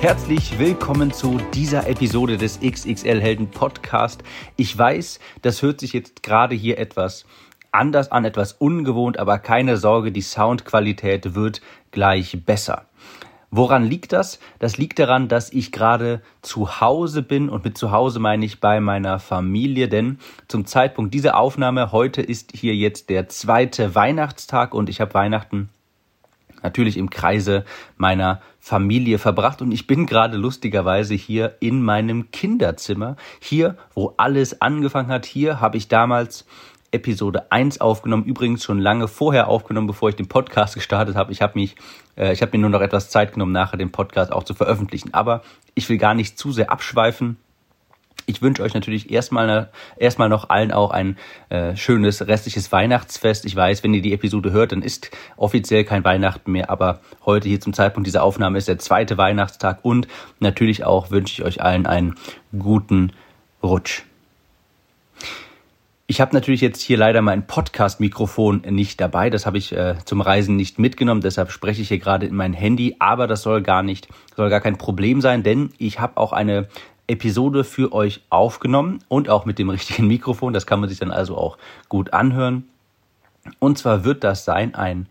Herzlich willkommen zu dieser Episode des XXL Helden Podcast. Ich weiß, das hört sich jetzt gerade hier etwas anders an, etwas ungewohnt, aber keine Sorge, die Soundqualität wird gleich besser. Woran liegt das? Das liegt daran, dass ich gerade zu Hause bin und mit zu Hause meine ich bei meiner Familie, denn zum Zeitpunkt dieser Aufnahme heute ist hier jetzt der zweite Weihnachtstag und ich habe Weihnachten natürlich im Kreise meiner Familie verbracht und ich bin gerade lustigerweise hier in meinem Kinderzimmer, hier, wo alles angefangen hat. Hier habe ich damals Episode 1 aufgenommen, übrigens schon lange vorher aufgenommen, bevor ich den Podcast gestartet habe. Ich habe mich, äh, ich habe mir nur noch etwas Zeit genommen, nachher den Podcast auch zu veröffentlichen. Aber ich will gar nicht zu sehr abschweifen. Ich wünsche euch natürlich erstmal, erstmal noch allen auch ein äh, schönes restliches Weihnachtsfest. Ich weiß, wenn ihr die Episode hört, dann ist offiziell kein Weihnachten mehr, aber heute hier zum Zeitpunkt dieser Aufnahme ist der zweite Weihnachtstag und natürlich auch wünsche ich euch allen einen guten Rutsch. Ich habe natürlich jetzt hier leider mein Podcast-Mikrofon nicht dabei. Das habe ich äh, zum Reisen nicht mitgenommen. Deshalb spreche ich hier gerade in mein Handy. Aber das soll gar nicht, soll gar kein Problem sein, denn ich habe auch eine Episode für euch aufgenommen und auch mit dem richtigen Mikrofon. Das kann man sich dann also auch gut anhören. Und zwar wird das sein ein,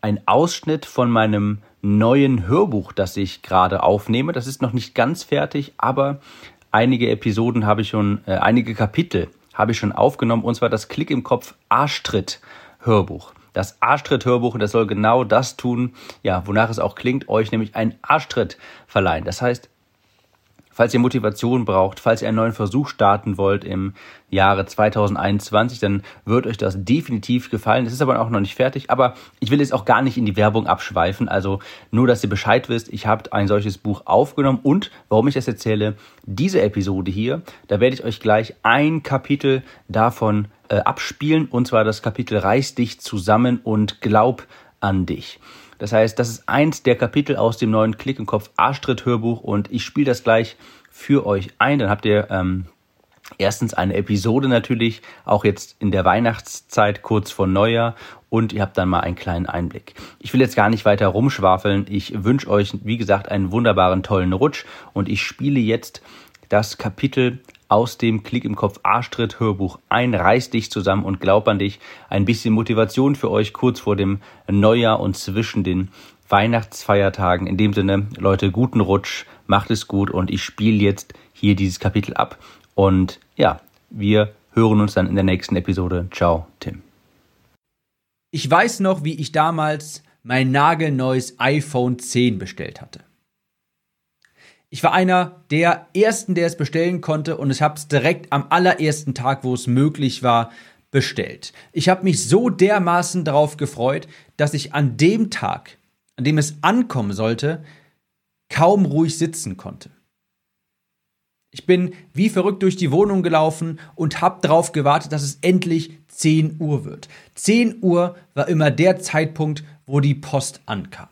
ein Ausschnitt von meinem neuen Hörbuch, das ich gerade aufnehme. Das ist noch nicht ganz fertig, aber einige Episoden habe ich schon, äh, einige Kapitel habe ich schon aufgenommen. Und zwar das Klick im Kopf Arschtritt Hörbuch. Das Arschtritt-Hörbuch, das soll genau das tun, ja, wonach es auch klingt, euch nämlich einen Arschtritt verleihen. Das heißt, Falls ihr Motivation braucht, falls ihr einen neuen Versuch starten wollt im Jahre 2021, dann wird euch das definitiv gefallen. Es ist aber auch noch nicht fertig, aber ich will jetzt auch gar nicht in die Werbung abschweifen. Also nur, dass ihr Bescheid wisst, ich habe ein solches Buch aufgenommen und warum ich das erzähle, diese Episode hier, da werde ich euch gleich ein Kapitel davon äh, abspielen und zwar das Kapitel Reiß dich zusammen und glaub an dich. Das heißt, das ist eins der Kapitel aus dem neuen Klick im Kopf Arschtritt-Hörbuch und ich spiele das gleich für euch ein. Dann habt ihr ähm, erstens eine Episode natürlich, auch jetzt in der Weihnachtszeit kurz vor Neujahr und ihr habt dann mal einen kleinen Einblick. Ich will jetzt gar nicht weiter rumschwafeln. Ich wünsche euch, wie gesagt, einen wunderbaren, tollen Rutsch und ich spiele jetzt das Kapitel aus dem Klick im Kopf Arschtritt Hörbuch ein. Reiß dich zusammen und glaub an dich. Ein bisschen Motivation für euch kurz vor dem Neujahr und zwischen den Weihnachtsfeiertagen. In dem Sinne, Leute, guten Rutsch, macht es gut und ich spiele jetzt hier dieses Kapitel ab. Und ja, wir hören uns dann in der nächsten Episode. Ciao, Tim. Ich weiß noch, wie ich damals mein nagelneues iPhone 10 bestellt hatte. Ich war einer der ersten, der es bestellen konnte und ich habe es direkt am allerersten Tag, wo es möglich war, bestellt. Ich habe mich so dermaßen darauf gefreut, dass ich an dem Tag, an dem es ankommen sollte, kaum ruhig sitzen konnte. Ich bin wie verrückt durch die Wohnung gelaufen und habe darauf gewartet, dass es endlich 10 Uhr wird. 10 Uhr war immer der Zeitpunkt, wo die Post ankam.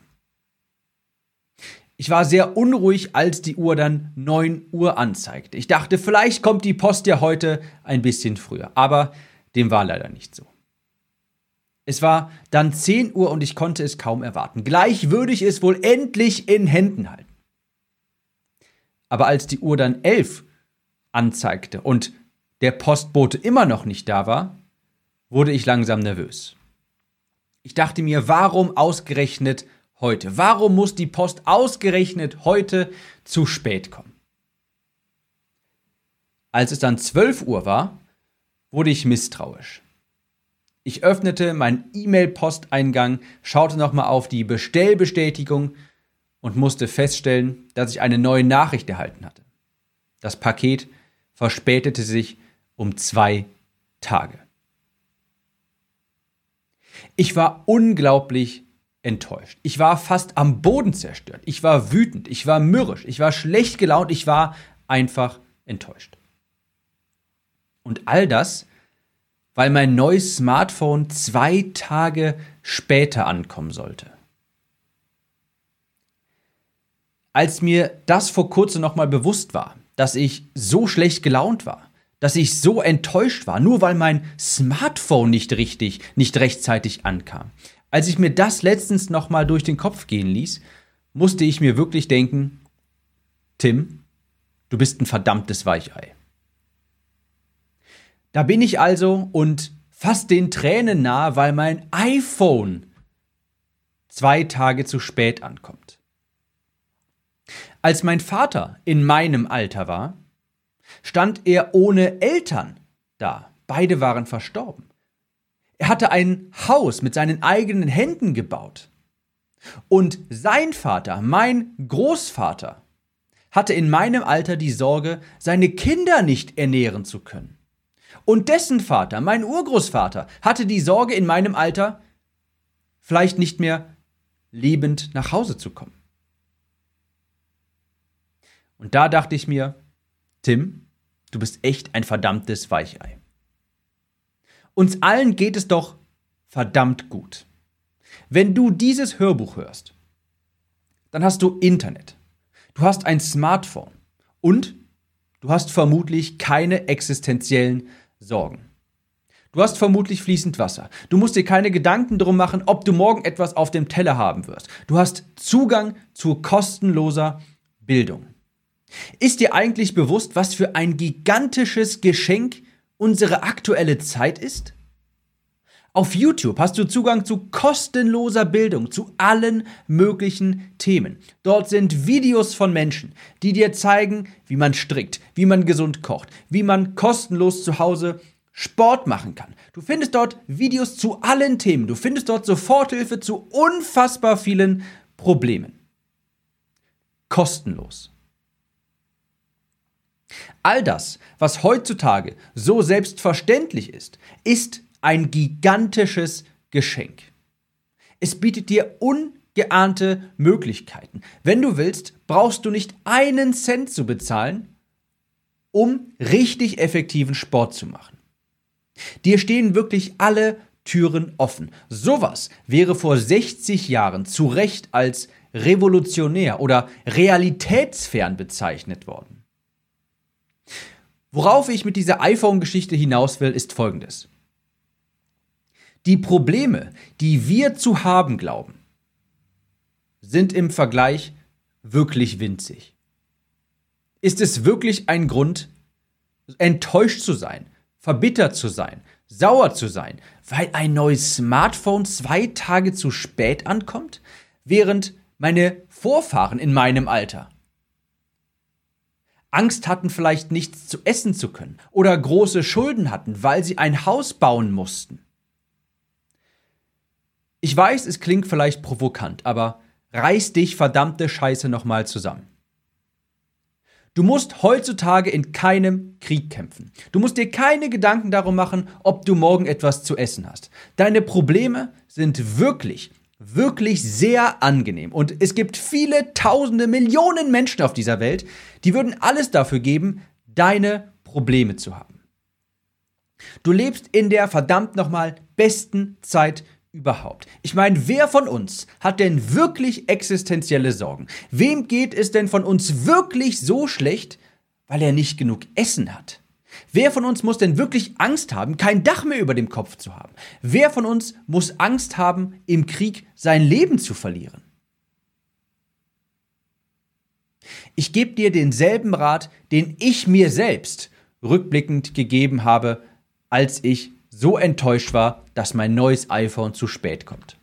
Ich war sehr unruhig, als die Uhr dann 9 Uhr anzeigte. Ich dachte, vielleicht kommt die Post ja heute ein bisschen früher, aber dem war leider nicht so. Es war dann 10 Uhr und ich konnte es kaum erwarten. Gleich würde ich es wohl endlich in Händen halten. Aber als die Uhr dann 11 anzeigte und der Postbote immer noch nicht da war, wurde ich langsam nervös. Ich dachte mir, warum ausgerechnet heute? Warum muss die Post ausgerechnet heute zu spät kommen? Als es dann 12 Uhr war, wurde ich misstrauisch. Ich öffnete meinen E-Mail-Posteingang, schaute nochmal auf die Bestellbestätigung und musste feststellen, dass ich eine neue Nachricht erhalten hatte. Das Paket verspätete sich um zwei Tage. Ich war unglaublich enttäuscht. Ich war fast am Boden zerstört. Ich war wütend. Ich war mürrisch. Ich war schlecht gelaunt. Ich war einfach enttäuscht. Und all das, weil mein neues Smartphone zwei Tage später ankommen sollte. Als mir das vor kurzem nochmal bewusst war, dass ich so schlecht gelaunt war, dass ich so enttäuscht war, nur weil mein Smartphone nicht richtig, nicht rechtzeitig ankam. Als ich mir das letztens nochmal durch den Kopf gehen ließ, musste ich mir wirklich denken, Tim, du bist ein verdammtes Weichei. Da bin ich also und fast den Tränen nahe, weil mein iPhone zwei Tage zu spät ankommt. Als mein Vater in meinem Alter war, stand er ohne Eltern da. Beide waren verstorben. Er hatte ein Haus mit seinen eigenen Händen gebaut. Und sein Vater, mein Großvater, hatte in meinem Alter die Sorge, seine Kinder nicht ernähren zu können. Und dessen Vater, mein Urgroßvater, hatte die Sorge in meinem Alter, vielleicht nicht mehr lebend nach Hause zu kommen. Und da dachte ich mir, Tim, du bist echt ein verdammtes Weichei. Uns allen geht es doch verdammt gut. Wenn du dieses Hörbuch hörst, dann hast du Internet, du hast ein Smartphone und du hast vermutlich keine existenziellen Sorgen. Du hast vermutlich fließend Wasser. Du musst dir keine Gedanken darum machen, ob du morgen etwas auf dem Teller haben wirst. Du hast Zugang zu kostenloser Bildung. Ist dir eigentlich bewusst, was für ein gigantisches Geschenk unsere aktuelle Zeit ist? Auf YouTube hast du Zugang zu kostenloser Bildung, zu allen möglichen Themen. Dort sind Videos von Menschen, die dir zeigen, wie man strickt, wie man gesund kocht, wie man kostenlos zu Hause Sport machen kann. Du findest dort Videos zu allen Themen. Du findest dort Soforthilfe zu unfassbar vielen Problemen. Kostenlos. All das, was heutzutage so selbstverständlich ist, ist ein gigantisches Geschenk. Es bietet dir ungeahnte Möglichkeiten. Wenn du willst, brauchst du nicht einen Cent zu bezahlen, um richtig effektiven Sport zu machen. Dir stehen wirklich alle Türen offen. Sowas wäre vor 60 Jahren zu Recht als revolutionär oder realitätsfern bezeichnet worden. Worauf ich mit dieser iPhone-Geschichte hinaus will, ist folgendes. Die Probleme, die wir zu haben glauben, sind im Vergleich wirklich winzig. Ist es wirklich ein Grund, enttäuscht zu sein, verbittert zu sein, sauer zu sein, weil ein neues Smartphone zwei Tage zu spät ankommt, während meine Vorfahren in meinem Alter Angst hatten, vielleicht nichts zu essen zu können oder große Schulden hatten, weil sie ein Haus bauen mussten. Ich weiß, es klingt vielleicht provokant, aber reiß dich verdammte Scheiße nochmal zusammen. Du musst heutzutage in keinem Krieg kämpfen. Du musst dir keine Gedanken darum machen, ob du morgen etwas zu essen hast. Deine Probleme sind wirklich, wirklich sehr angenehm. Und es gibt viele tausende, Millionen Menschen auf dieser Welt, die würden alles dafür geben, deine Probleme zu haben. Du lebst in der verdammt nochmal besten Zeit überhaupt? Ich meine, wer von uns hat denn wirklich existenzielle Sorgen? Wem geht es denn von uns wirklich so schlecht, weil er nicht genug Essen hat? Wer von uns muss denn wirklich Angst haben, kein Dach mehr über dem Kopf zu haben? Wer von uns muss Angst haben, im Krieg sein Leben zu verlieren? Ich gebe dir denselben Rat, den ich mir selbst rückblickend gegeben habe, als ich so enttäuscht war, dass mein neues iPhone zu spät kommt.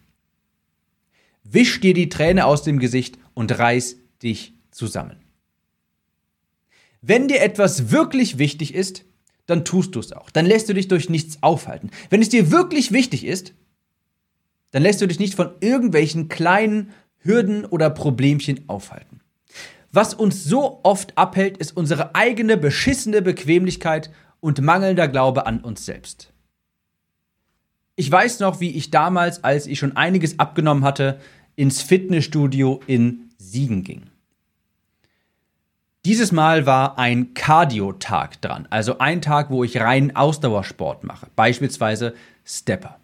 Wisch dir die Träne aus dem Gesicht und reiß dich zusammen. Wenn dir etwas wirklich wichtig ist, dann tust du es auch. Dann lässt du dich durch nichts aufhalten. Wenn es dir wirklich wichtig ist, dann lässt du dich nicht von irgendwelchen kleinen Hürden oder Problemchen aufhalten. Was uns so oft abhält, ist unsere eigene beschissene Bequemlichkeit und mangelnder Glaube an uns selbst. Ich weiß noch, wie ich damals, als ich schon einiges abgenommen hatte, ins Fitnessstudio in Siegen ging. Dieses Mal war ein Cardio-Tag dran, also ein Tag, wo ich rein Ausdauersport mache, beispielsweise Stepper.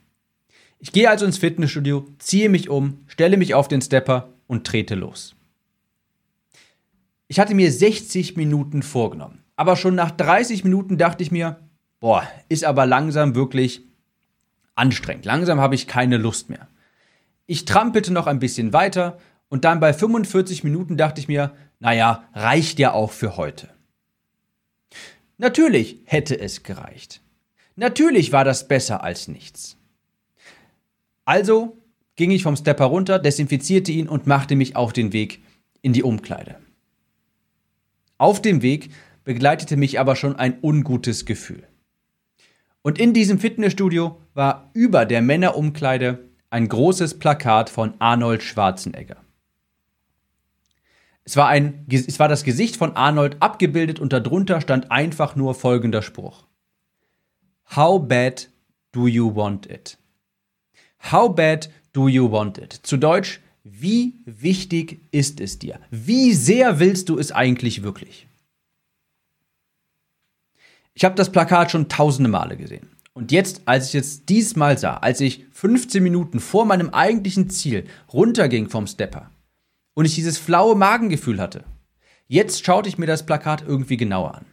Ich gehe also ins Fitnessstudio, ziehe mich um, stelle mich auf den Stepper und trete los. Ich hatte mir 60 Minuten vorgenommen, aber schon nach 30 Minuten dachte ich mir, boah, ist aber langsam wirklich anstrengend. Langsam habe ich keine Lust mehr. Ich trampelte noch ein bisschen weiter und dann bei 45 Minuten dachte ich mir, naja, reicht ja auch für heute. Natürlich hätte es gereicht. Natürlich war das besser als nichts. Also ging ich vom Stepper runter, desinfizierte ihn und machte mich auf den Weg in die Umkleide. Auf dem Weg begleitete mich aber schon ein ungutes Gefühl. Und in diesem Fitnessstudio war über der Männerumkleide ein großes Plakat von Arnold Schwarzenegger. Es war, ein, es war das Gesicht von Arnold abgebildet und darunter stand einfach nur folgender Spruch. How bad do you want it? How bad do you want it? Zu Deutsch, wie wichtig ist es dir? Wie sehr willst du es eigentlich wirklich? Ich habe das Plakat schon tausende Male gesehen. Und jetzt, als ich es diesmal sah, als ich 15 Minuten vor meinem eigentlichen Ziel runterging vom Stepper, und ich dieses flaue Magengefühl hatte. Jetzt schaute ich mir das Plakat irgendwie genauer an.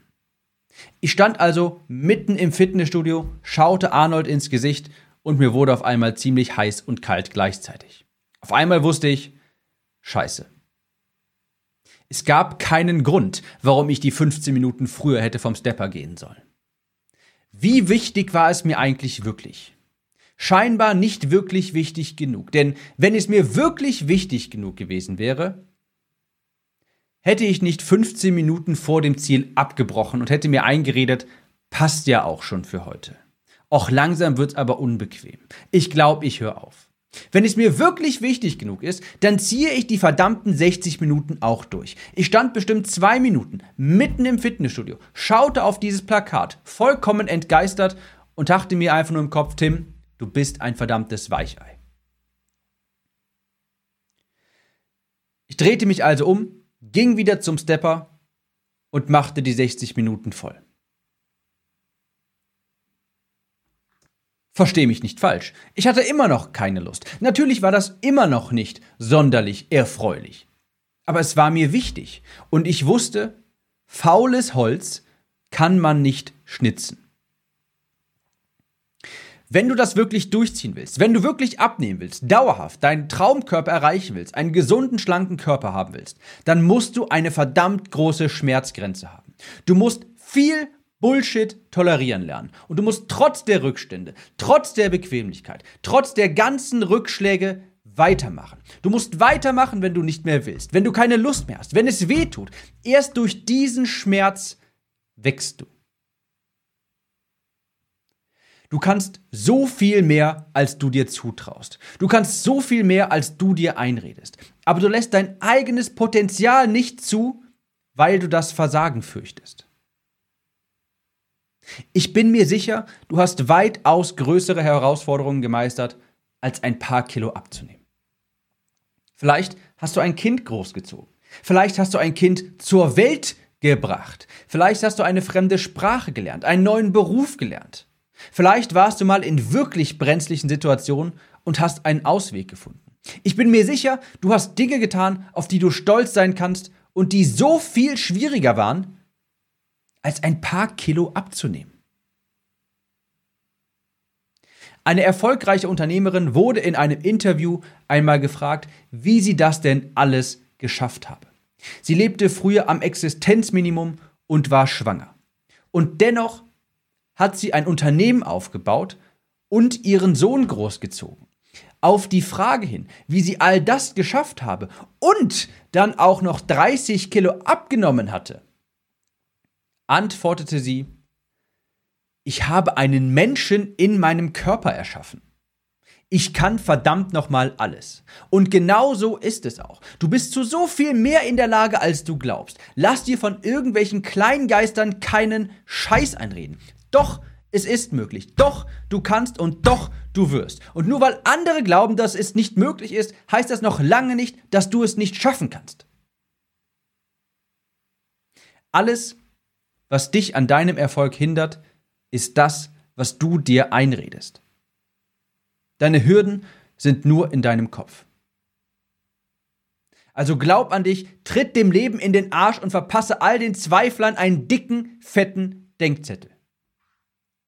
Ich stand also mitten im Fitnessstudio, schaute Arnold ins Gesicht und mir wurde auf einmal ziemlich heiß und kalt gleichzeitig. Auf einmal wusste ich, scheiße. Es gab keinen Grund, warum ich die 15 Minuten früher hätte vom Stepper gehen sollen. Wie wichtig war es mir eigentlich wirklich? Scheinbar nicht wirklich wichtig genug. Denn wenn es mir wirklich wichtig genug gewesen wäre, hätte ich nicht 15 Minuten vor dem Ziel abgebrochen und hätte mir eingeredet, passt ja auch schon für heute. Och langsam wird's aber unbequem. Ich glaube, ich höre auf. Wenn es mir wirklich wichtig genug ist, dann ziehe ich die verdammten 60 Minuten auch durch. Ich stand bestimmt zwei Minuten mitten im Fitnessstudio, schaute auf dieses Plakat, vollkommen entgeistert und dachte mir einfach nur im Kopf, Tim, Du bist ein verdammtes Weichei. Ich drehte mich also um, ging wieder zum Stepper und machte die 60 Minuten voll. Versteh mich nicht falsch. Ich hatte immer noch keine Lust. Natürlich war das immer noch nicht sonderlich erfreulich. Aber es war mir wichtig. Und ich wusste, faules Holz kann man nicht schnitzen. Wenn du das wirklich durchziehen willst, wenn du wirklich abnehmen willst, dauerhaft deinen Traumkörper erreichen willst, einen gesunden, schlanken Körper haben willst, dann musst du eine verdammt große Schmerzgrenze haben. Du musst viel Bullshit tolerieren lernen. Und du musst trotz der Rückstände, trotz der Bequemlichkeit, trotz der ganzen Rückschläge weitermachen. Du musst weitermachen, wenn du nicht mehr willst, wenn du keine Lust mehr hast, wenn es weh tut. Erst durch diesen Schmerz wächst du. Du kannst so viel mehr, als du dir zutraust. Du kannst so viel mehr, als du dir einredest. Aber du lässt dein eigenes Potenzial nicht zu, weil du das Versagen fürchtest. Ich bin mir sicher, du hast weitaus größere Herausforderungen gemeistert, als ein paar Kilo abzunehmen. Vielleicht hast du ein Kind großgezogen. Vielleicht hast du ein Kind zur Welt gebracht. Vielleicht hast du eine fremde Sprache gelernt, einen neuen Beruf gelernt. Vielleicht warst du mal in wirklich brenzlichen Situationen und hast einen Ausweg gefunden. Ich bin mir sicher, du hast Dinge getan, auf die du stolz sein kannst und die so viel schwieriger waren, als ein paar Kilo abzunehmen. Eine erfolgreiche Unternehmerin wurde in einem Interview einmal gefragt, wie sie das denn alles geschafft habe. Sie lebte früher am Existenzminimum und war schwanger. Und dennoch hat sie ein Unternehmen aufgebaut und ihren Sohn großgezogen. Auf die Frage hin, wie sie all das geschafft habe und dann auch noch 30 Kilo abgenommen hatte, antwortete sie, ich habe einen Menschen in meinem Körper erschaffen. Ich kann verdammt nochmal alles. Und genau so ist es auch. Du bist zu so viel mehr in der Lage, als du glaubst. Lass dir von irgendwelchen Kleingeistern keinen Scheiß einreden. Doch, es ist möglich. Doch, du kannst und doch, du wirst. Und nur weil andere glauben, dass es nicht möglich ist, heißt das noch lange nicht, dass du es nicht schaffen kannst. Alles, was dich an deinem Erfolg hindert, ist das, was du dir einredest. Deine Hürden sind nur in deinem Kopf. Also glaub an dich, tritt dem Leben in den Arsch und verpasse all den Zweiflern einen dicken, fetten Denkzettel.